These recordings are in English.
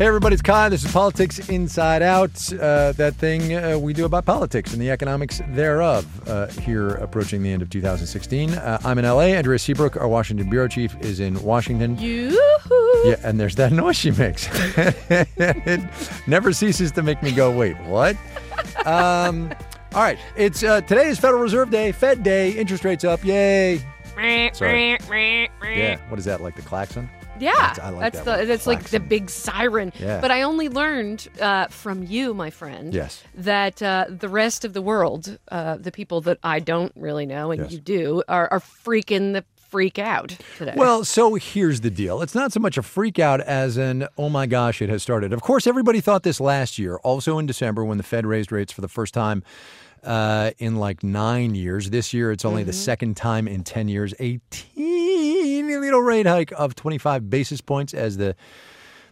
Hey, everybody, it's Kai. This is Politics Inside Out, uh, that thing uh, we do about politics and the economics thereof uh, here approaching the end of 2016. Uh, I'm in LA. Andrea Seabrook, our Washington bureau chief, is in Washington. Yoo-hoo. Yeah, and there's that noise she makes. it never ceases to make me go, wait, what? Um, all right, it's uh, today is Federal Reserve Day, Fed Day, interest rates up, yay. Sorry. Yeah, what is that, like the klaxon? Yeah, That's- I like that's that the like the big siren. Yeah. But I only learned uh, from you, my friend. Yes. That uh, the rest of the world, uh, the people that I don't really know and Yes. you do, are, are freaking the freak out today. Well, so here's the deal. It's not so much a freak out as an, oh my gosh, it has started. Of course, everybody thought this last year, also in December when the Fed raised rates for the first time uh, in like nine years. This year, it's only the second time in 10 years. A little rate hike of 25 basis points, as the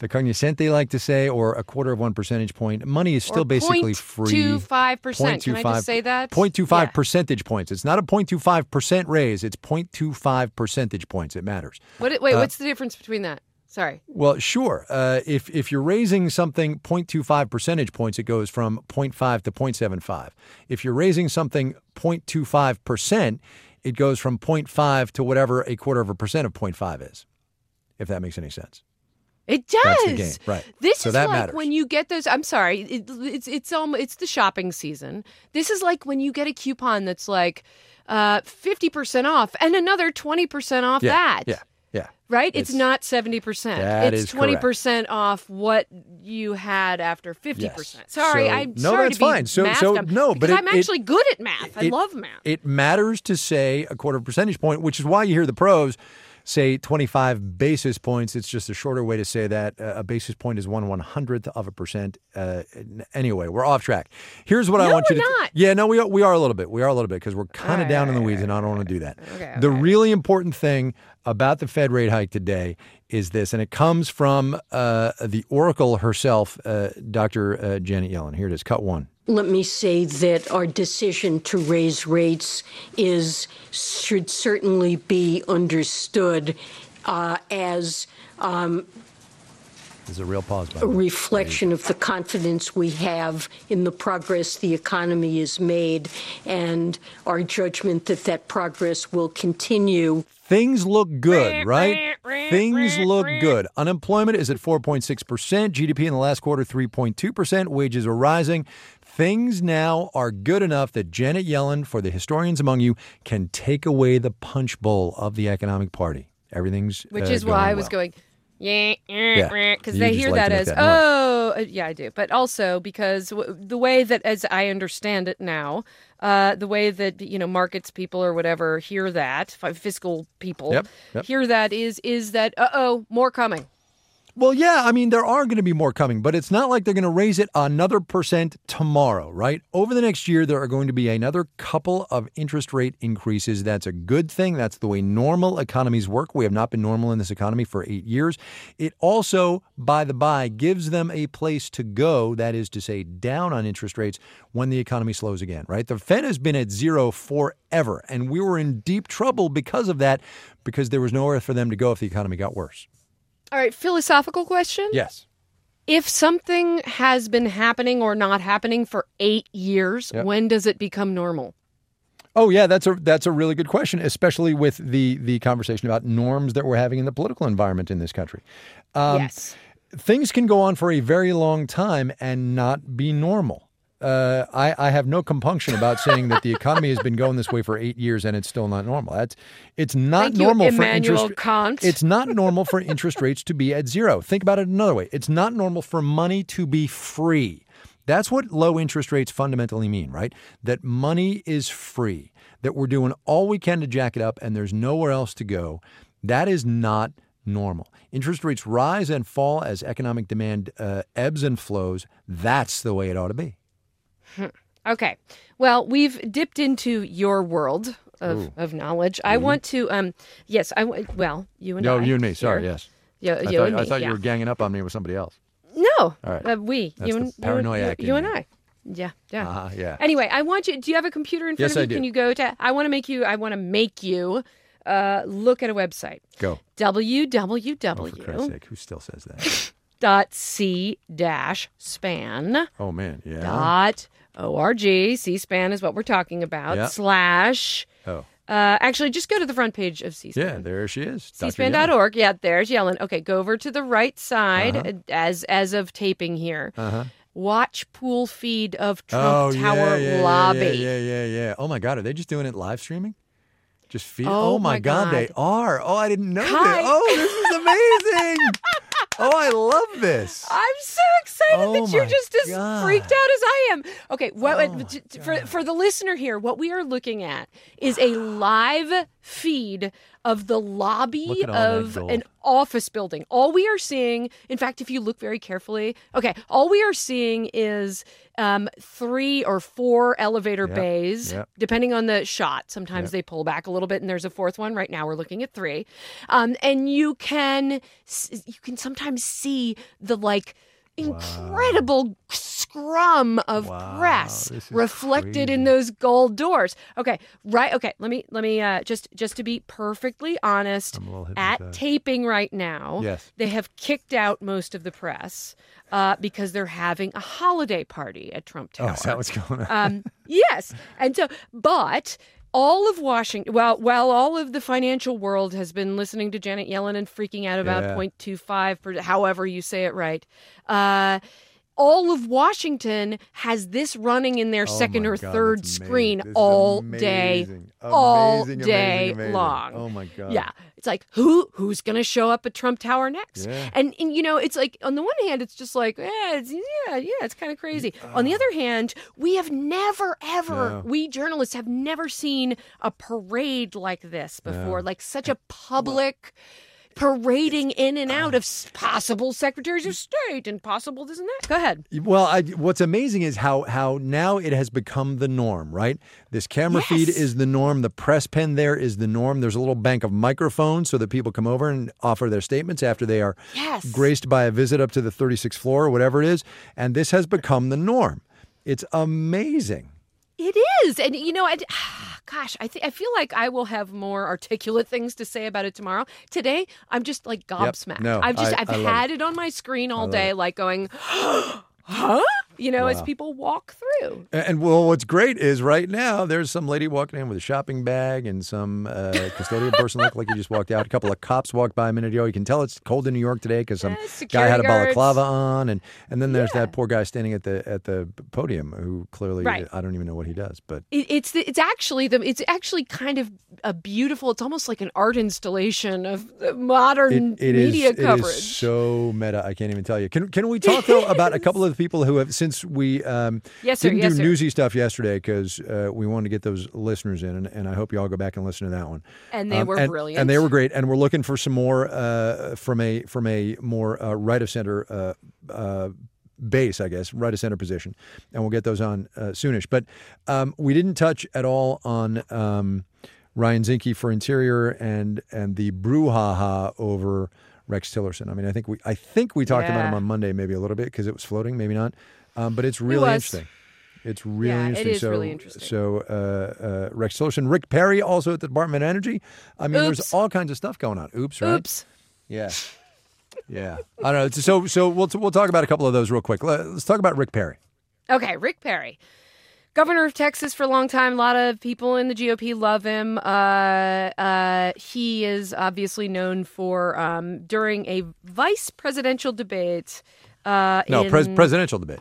the cognoscente like to say, or a quarter of one percentage point. Money is still Or basically free. 0.25%. Can I just say that? 0.25 Yeah. percentage points. It's not a 0.25% raise. It's 0.25 percentage points. It matters. What, uh, wait, what's the difference between that? Sorry. Well, sure. Uh, if if you're raising something 0.25 percentage points, it goes from 0.5 to 0.75. If you're raising something 0.25 percent, it goes from 0.5 to whatever a quarter of a percent of 0.5 is. If that makes any sense. It does. That's the game, right. This So is like matters. when you get those. I'm sorry. It, it's it's um it's the shopping season. This is like when you get a coupon that's like uh, fifty percent off and another twenty percent off Yeah. that. Yeah. Yeah. Right. It's, It's- not seventy percent. That It's is twenty correct. percent off what you had after fifty Yes. percent. Sorry, So- I'm no, sorry that's to be fine. So- so, no, but it- I'm it- actually good at math. I love math. It matters to say a quarter percentage point, which is why you hear the pros say 25 basis points. It's just a shorter way to say that. Uh, a basis point is one one hundredth of a percent. Uh, anyway, we're off track. Here's what I want you we're to. not. Yeah, no, we are, we are a little bit. We are a little bit because we're kind of right, down in the weeds, and I don't want to do that. Okay, the okay. really important thing about the Fed rate hike today is this, and it comes from uh, the Oracle herself, uh, Dr. Uh, Janet Yellen. Here it is, cut one. Let me say that our decision to raise rates is should certainly be understood uh, as This is a real pause, a reflection of the confidence we have in the progress the economy has made and our judgment that that progress will continue. Things look good, right? Things look good. Unemployment is at 4.6%, GDP in the last quarter 3.2%, wages are rising. Things now are good enough that Janet Yellen, for the historians among you, can take away the punch bowl of the economic party. Everything's which uh, is why I was well. going, yeah, Yeah. because You they hear like that as, that oh, uh, yeah, I do. But also because w- the way that, as I understand it now, uh, the way that you know markets people or whatever hear that, fiscal people Yep, yep. hear that is is that, uh oh, more coming. Well, yeah, I mean, there are going to be more coming, but it's not like they're going to raise it another percent tomorrow, right? Over the next year, there are going to be another couple of interest rate increases. That's a good thing. That's the way normal economies work. We have not been normal in this economy for eight years. It also, by the by, gives them a place to go, that is to say, down on interest rates when the economy slows again, right? The Fed has been at zero forever, and we were in deep trouble because of that, because there was nowhere for them to go if the economy got worse. All right, philosophical question. Yes. If something has been happening or not happening for eight years, Yep. when does it become normal? Oh yeah, that's a that's a really good question, especially with the the conversation about norms that we're having in the political environment in this country. Um, yes. Things can go on for a very long time and not be normal. Uh, I, I have no compunction about saying that the economy has been going this way for eight years and it's still not normal. That's it's not Thank you, normal for interest. Kant. It's not normal for interest rates to be at zero. Think about it another way. It's not normal for money to be free. That's what low interest rates fundamentally mean, right? That money is free, that we're doing all we can to jack it up and there's nowhere else to go. That is not normal. Interest rates rise and fall as economic demand uh, ebbs and flows. That's the way it ought to be. Okay. Well, we've dipped into your world of, of knowledge. I want to, um, yes, I, well, you and No, I. No, you and me. Sorry, here. yes. Yeah, I thought, and me. I thought yeah. you were ganging up on me with somebody else. No, All right. uh, we, That's you and you, paranoiac and, you and. I. Yeah, yeah. Uh, yeah. Anyway, I want you. Do you have a computer in front Yes, of you? I do. Can you go to? I want to make you. I want to make you uh, look at a website. Go. www. Oh, for Christ's sake, who still says that? dot c dash span Oh man, yeah. dot org. C-SPAN is what we're talking about. Yeah. Slash. Oh, Uh, actually, just go to the front page of C-SPAN. yeah. There she is. Cspan.org. Yeah, there's Yellen. Okay, go over to the right side Uh-huh. uh, as as of taping here. Uh-huh. Watch pool feed of Trump Oh Tower yeah, yeah, lobby. Yeah, yeah, yeah, yeah. Oh my God, are they just doing it live streaming? Just feed. Oh, Oh, my my God, they are. Oh, I didn't know Kai. that. Oh, this is amazing. Oh, I love this. I'm so excited Oh that you're just as God. freaked out as I am. Okay, what Oh what- my t- t- for for the listener here, what we are looking at is a live feed of the lobby Look at all that of an office building. All we are seeing, in fact, if you look very carefully, okay, all we are seeing is um, three or four elevator Yep, bays, yep. depending on the shot. Sometimes Yep. they pull back a little bit, and there's a fourth one. Right now, we're looking at three, um, and you can you can sometimes see the like incredible scrum of Wow, press reflected in those gold doors. Okay, right. Okay, let me let me uh, just just to be perfectly honest. I'm a little At taping right now, Yes. they have kicked out most of the press uh, because they're having a holiday party at Trump Oh, Tower. is that what's going on? Um, yes, and so, but all of Washington, well, while all of the financial world has been listening to Janet Yellen and freaking out about Yeah. 0.25, however you say it right, uh, all of Washington has this running in their Oh second or God, third screen This all day, amazing. all day amazing, amazing. long. Oh my God. Yeah, it's like who who's going to show up at Trump Tower next? Yeah. And, and you know, it's like on the one hand, it's just like, yeah, it's, yeah, yeah, it's kind of crazy. On the ah. other hand, we have never ever, No. we journalists have never seen a parade like this before, like such a public. Parading in and out uh. of possible secretaries of state and possible this and that. Go ahead. Well, I, what's amazing is how how now it has become the norm, right? This camera feed is the norm. The press pen there is the norm. There's a little bank of microphones so that people come over and offer their statements after they are Yes. graced by a visit up to the 36th floor or whatever it is. And this has become the norm. It's amazing. It is, and you know, I, gosh, I think I feel like I will have more articulate things to say about it tomorrow. Today, I'm just like gobsmacked. No, I've just I- I've I had it. on my screen all day, it. like going, huh? You know, as people walk through. And, and, well, what's great is right now there's some lady walking in with a shopping bag and some uh, custodial person looked like he just walked out. A couple of cops walked by a minute ago. You can tell it's cold in New York today because some Yes, guy had a security balaclava guards. on, and and then there's Yeah. that poor guy standing at the at the podium who clearly Right. I don't even know what he does, but It, it's the, it's actually the it's actually kind of a beautiful. It's almost like an art installation of modern it, it is media it is coverage. so meta. I can't even tell you. Can can we talk though about a couple of the people who have since we um, Yes, sir. didn't Yes, do sir. newsy stuff yesterday because uh, we wanted to get those listeners in, and, and I hope you all go back and listen to that one. And they were and, brilliant. and they were great. And we're looking for some more uh, from a from a more uh, right of center uh, uh, base, I guess, right of center position, and we'll get those on uh, soonish. But um, we didn't touch at all on. Um, Ryan Zinke for Interior and and the brouhaha over Rex Tillerson. I mean, I think we I think we talked about him on Monday maybe a little bit because it was floating, maybe not. Um, but it's really was. interesting. It's really Yeah, interesting. is so, really interesting. So uh, uh, Rex Tillerson, Rick Perry, also at the Department of Energy. I mean, there's all kinds of stuff going on. Oops, right? Oops. Yeah. Yeah. I don't know. So so we'll we'll talk about a couple of those real quick. Let- Let's talk about Rick Perry. Okay, Rick Perry. Governor of Texas for a long time. A lot of people in the GOP love him. Uh, uh, he is obviously known for um, during a vice presidential debate. Uh, No, in, pres- presidential debate.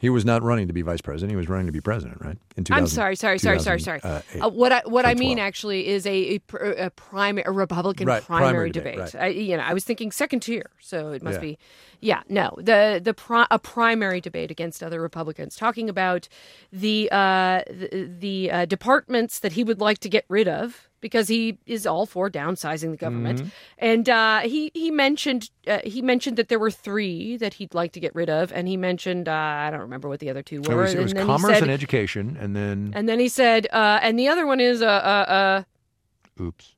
He was not running to be vice president. He was running to be president, right? In 2000, I'm sorry, sorry, sorry, sorry, sorry. 2008. Uh, what I what I mean 12. actually is a a, a primary a Republican Right, primary, primary debate. debate, right. I, you know, I was thinking second tier, so it must Yeah. be. Yeah, no, the the pri- a primary debate against other Republicans, talking about the uh, the, the uh, departments that he would like to get rid of because he is all for downsizing the government, Mm-hmm. and uh, he he mentioned uh, he mentioned that there were three that he'd like to get rid of, and he mentioned uh, I don't remember what the other two were. It was, it and was then commerce said- and education, and then and then he said, uh, and the other one is uh, uh, uh, oops,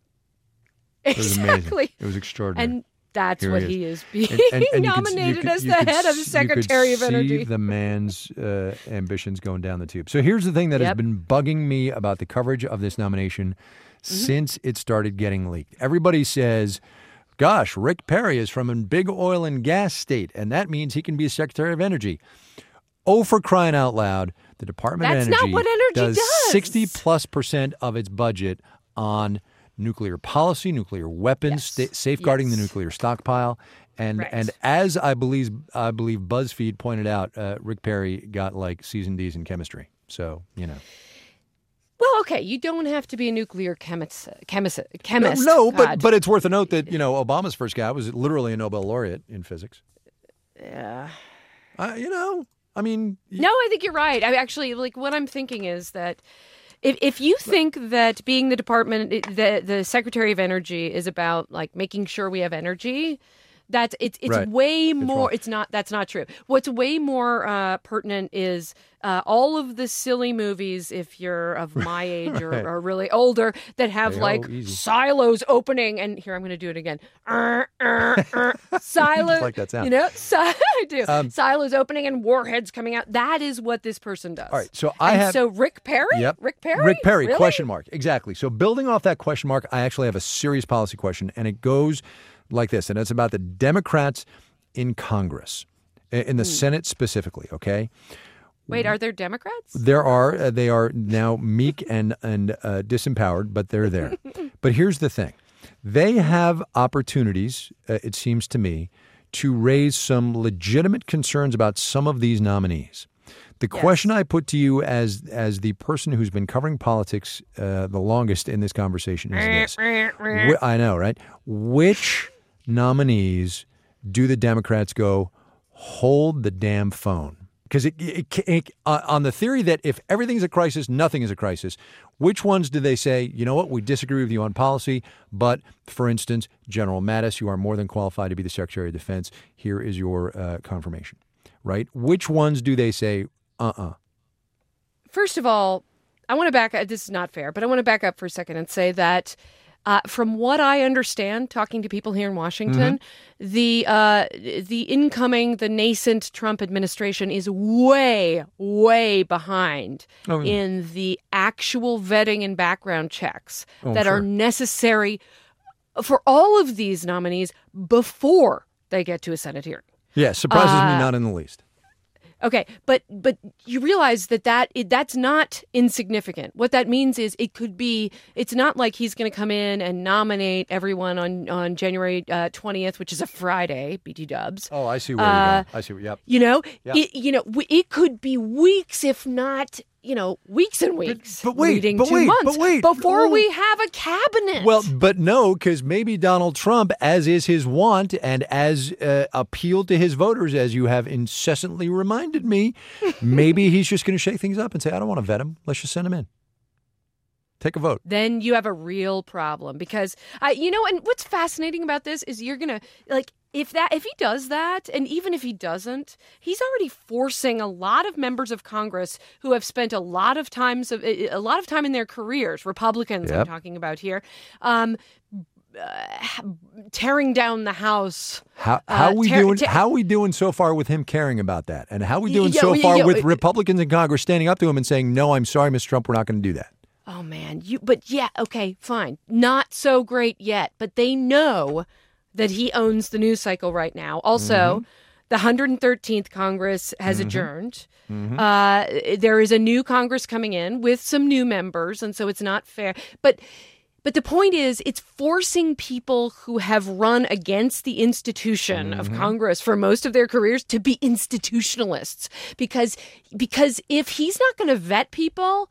it was amazing. exactly. It was extraordinary. And that's Here what he he is being And- and- and nominated could- as the could head of Secretary of Energy. See the man's uh, ambitions going down the tube. So here's the thing that has been bugging me about the coverage of this nomination. Since it started getting leaked. Everybody says Gosh, Rick Perry is from a big oil and gas state, and that means he can be Secretary of Energy. Oh, for crying out loud, the Department That's of not Energy what energy does. 60 plus percent of its budget on nuclear policy, nuclear weapons, Yes. sta- safeguarding the nuclear stockpile. And Right. and as I believe I believe BuzzFeed pointed out, uh, Rick Perry got like C's and D's in chemistry. So you know, Well, okay, you don't have to be a nuclear chemist. Chemist. chemist. no, but but it's worth a note that you know Obama's first guy was literally a Nobel laureate in physics. yeah. Uh, you know, I mean, No, I think you're right. I actually like what I'm thinking is that if if you think that being the department the the Secretary of Energy is about like making sure we have energy, that's it's it's Right. way more wrong. it's not that's not true. What's way more uh, pertinent is uh, all of the silly movies if you're of my age or, Right. or really older that have Hey-ho, like silos opening and here I'm going to do it again. Er, er, er, silos like that sound. You know, si- I do. Um, silos opening and warheads coming out. That is what this person does. All right, so I and have- so Rick Perry. Yep. Rick Perry. Rick Perry, Really? question mark. Exactly. So building off that question mark, I actually have a serious policy question, and it goes like this, and it's about the Democrats in Congress, in the Senate specifically. Okay, Wait, are there Democrats? there are uh, they are now meek and and uh, disempowered, but they're there. but here's the thing: they have opportunities. Uh, it seems to me to raise some legitimate concerns about some of these nominees. The question I put to you as as the person who's been covering politics uh, the longest in this conversation is this: I know, right? Which nominees do the Democrats go hold the damn phone? Because it, it, it, uh, on the theory that if everything's a crisis, nothing is a crisis. Which ones do they say? You know what? We disagree with you on policy, but for instance, General Mattis, you are more than qualified to be the Secretary of Defense. Here is your uh, confirmation. Right? Which ones do they say? Uh uh First of all, I want to back. up. This is not fair, but I want to back up for a second and say that. Uh, from what I understand, talking to people here in Washington, Mm-hmm. the uh, the incoming, the nascent Trump administration is way, way behind Oh, yeah. in the actual vetting and background checks Oh, that are necessary for all of these nominees before they get to a Senate hearing. Yeah, surprises Uh, me not in the least. Okay, but but you realize that that it, that's not insignificant. What that means is it could be. It's not like he's going to come in and nominate everyone on on January twentieth, which is a Friday. BT Dubs. Oh, I see where uh, you're going. I see. Where, yep. You know, Yeah. it, you know, it could be weeks, if not, you know, weeks and weeks, but wait, leading but to wait, but months wait. before Oh. we have a cabinet. Well, but no, because maybe Donald Trump, as is his wont and as uh, appealed to his voters, as you have incessantly reminded me, maybe he's just going to shake things up and say, I don't want to vet him. Let's just send him in. Take a vote. then you have a real problem because I, you know, and what's fascinating about this is you're gonna like if that if he does that, and even if he doesn't, he's already forcing a lot of members of Congress who have spent a lot of times of a lot of time in their careers, Republicans I'm talking about here, um, uh, tearing down the House. How how Uh, we ter- doing? ter- how we doing so far with him caring about that? And how we doing yeah, so well, far yeah, with it- Republicans in Congress standing up to him and saying, "No, I'm sorry, Mr. Trump, we're not going to do that." Oh man, you but yeah, okay, fine. Not so great yet, but they know that he owns the news cycle right now. Also, mm-hmm. the 113th Congress has mm-hmm. adjourned. Mm-hmm. Uh, there is a new Congress coming in with some new members, and so it's not fair. But but the point is, it's forcing people who have run against the institution of Congress for most of their careers to be institutionalists. Because because if he's not going to vet people,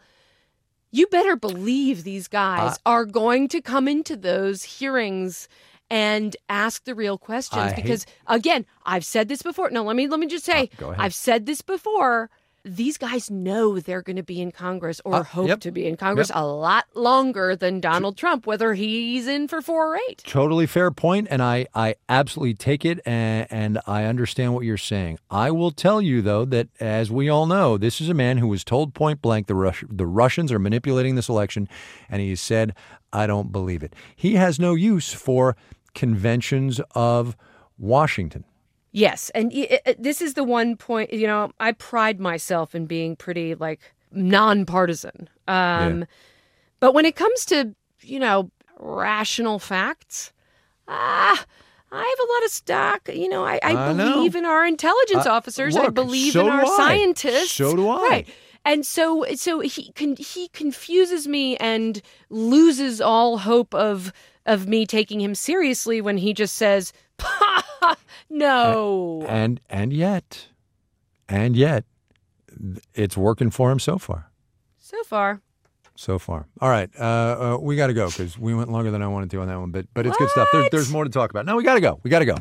you better believe these guys uh, are going to come into those hearings and ask the real questions I hate- because again i've said this before no let me let me just say Uh, i've said this before these guys know they're going to be in congress or Uh, hope yep. to be in congress a lot longer than donald trump whether he's in for four or eight Totally fair point, and I, I absolutely take it, and, and I understand what you're saying. I will tell you though that as we all know, this is a man who was told point blank the Rus- the Russians are manipulating this election, and he said, "I don't believe it." He has no use for conventions of Washington. Yes, and y- i- this is the one point. You know, I pride myself in being pretty like nonpartisan. Um, Yeah. But when it comes to you know rational facts, ah, I have a lot of stock. You know, I, I, I know. believe in our intelligence Uh, officers. I believe so in our scientists. So do I. Right. And so, so he con- he confuses me and loses all hope of of me taking him seriously when he just says, "No." And and yet, and yet, it's working for him so far. so far, So far. All right, uh, uh, we got to go because we went longer than I wanted to on that one. But but it's good stuff. There's there's more to talk about. No, we got to go. We got to go.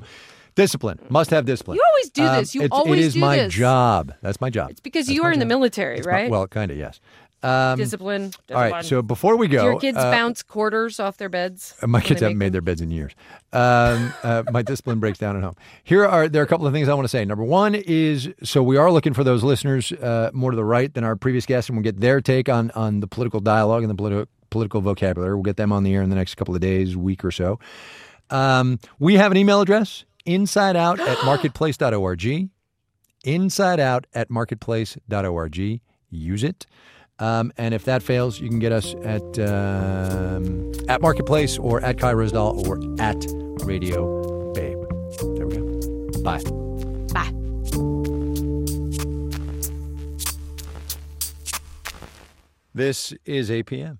Discipline must have discipline. You always do Um, this. You it's- always It is my this. job. That's my job. it's because That's you are in the military, It's my- right? well, kind of yes. Um, discipline, all right. So before we go, Do your kids uh, bounce quarters off their beds. My kids haven't made their beds in years. Um, uh, my discipline breaks down at home. Here are there are a couple of things I want to say. Number one is so we are looking for those listeners uh, more to the right than our previous guests, and we'll get their take on on the political dialogue and the politi- political vocabulary. We'll get them on the air in the next couple of days, week or so. Um, we have an email address insideout at marketplace.org. Insideout at marketplace.org. Use it. Um, and if that fails, you can get us at um, at Marketplace or at Kai Ryssdal or at Radio Babe. There we go. Bye. Bye. This is APM.